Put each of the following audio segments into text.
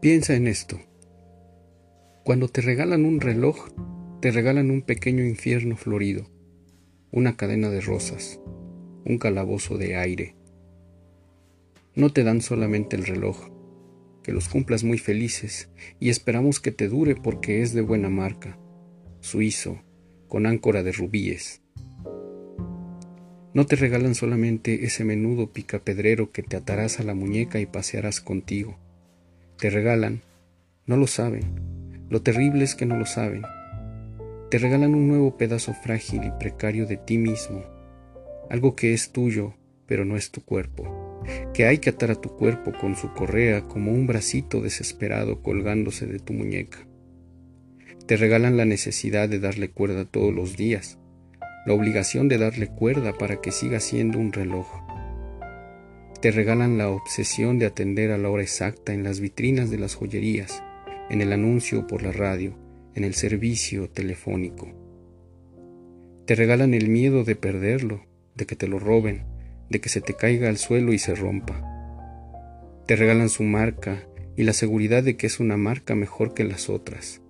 Piensa en esto. Cuando te regalan un reloj, te regalan un pequeño infierno florido, una cadena de rosas, un calabozo de aire. No te dan solamente el reloj, que los cumplas muy felices y esperamos que te dure porque es de buena marca, suizo, con áncora de rubíes. No te regalan solamente ese menudo picapedrero que te atarás a la muñeca y pasearás contigo. Te regalan, no lo saben, lo terrible es que no lo saben. Te regalan un nuevo pedazo frágil y precario de ti mismo, algo que es tuyo, pero no es tu cuerpo, que hay que atar a tu cuerpo con su correa como un bracito desesperado colgándose de tu muñeca. Te regalan la necesidad de darle cuerda todos los días, la obligación de darle cuerda para que siga siendo un reloj. Te regalan la obsesión de atender a la hora exacta en las vitrinas de las joyerías, en el anuncio por la radio, en el servicio telefónico. Te regalan el miedo de perderlo, de que te lo roben, de que se te caiga al suelo y se rompa. Te regalan su marca y la seguridad de que es una marca mejor que las otras.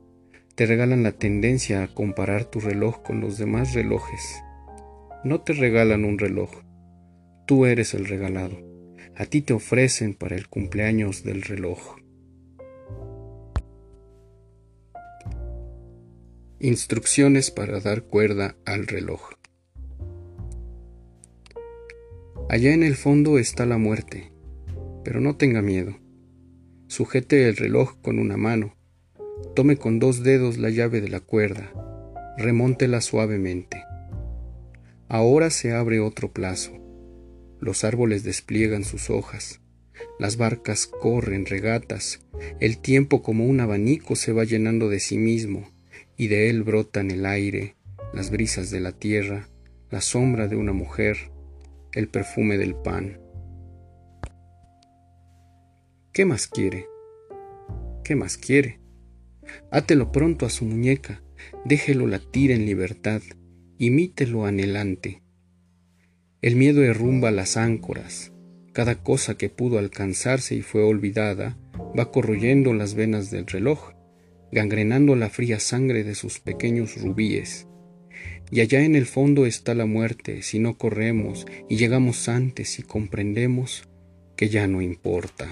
Te regalan la tendencia a comparar tu reloj con los demás relojes. No te regalan un reloj, tú eres el regalado. A ti te ofrecen para el cumpleaños del reloj. Instrucciones para dar cuerda al reloj. Allá en el fondo está la muerte, pero no tenga miedo. Sujete el reloj con una mano, tome con dos dedos la llave de la cuerda, remóntela suavemente. Ahora se abre otro plazo. Los árboles despliegan sus hojas, las barcas corren regatas, el tiempo como un abanico se va llenando de sí mismo, y de él brotan el aire, las brisas de la tierra, la sombra de una mujer, el perfume del pan. ¿Qué más quiere? ¿Qué más quiere? Átelo pronto a su muñeca, déjelo latir en libertad, imítelo anhelante. El miedo derrumba las áncoras, cada cosa que pudo alcanzarse y fue olvidada va corroyendo las venas del reloj gangrenando la fría sangre de sus pequeños rubíes. Y allá en el fondo está la muerte si no corremos y llegamos antes y comprendemos que ya no importa.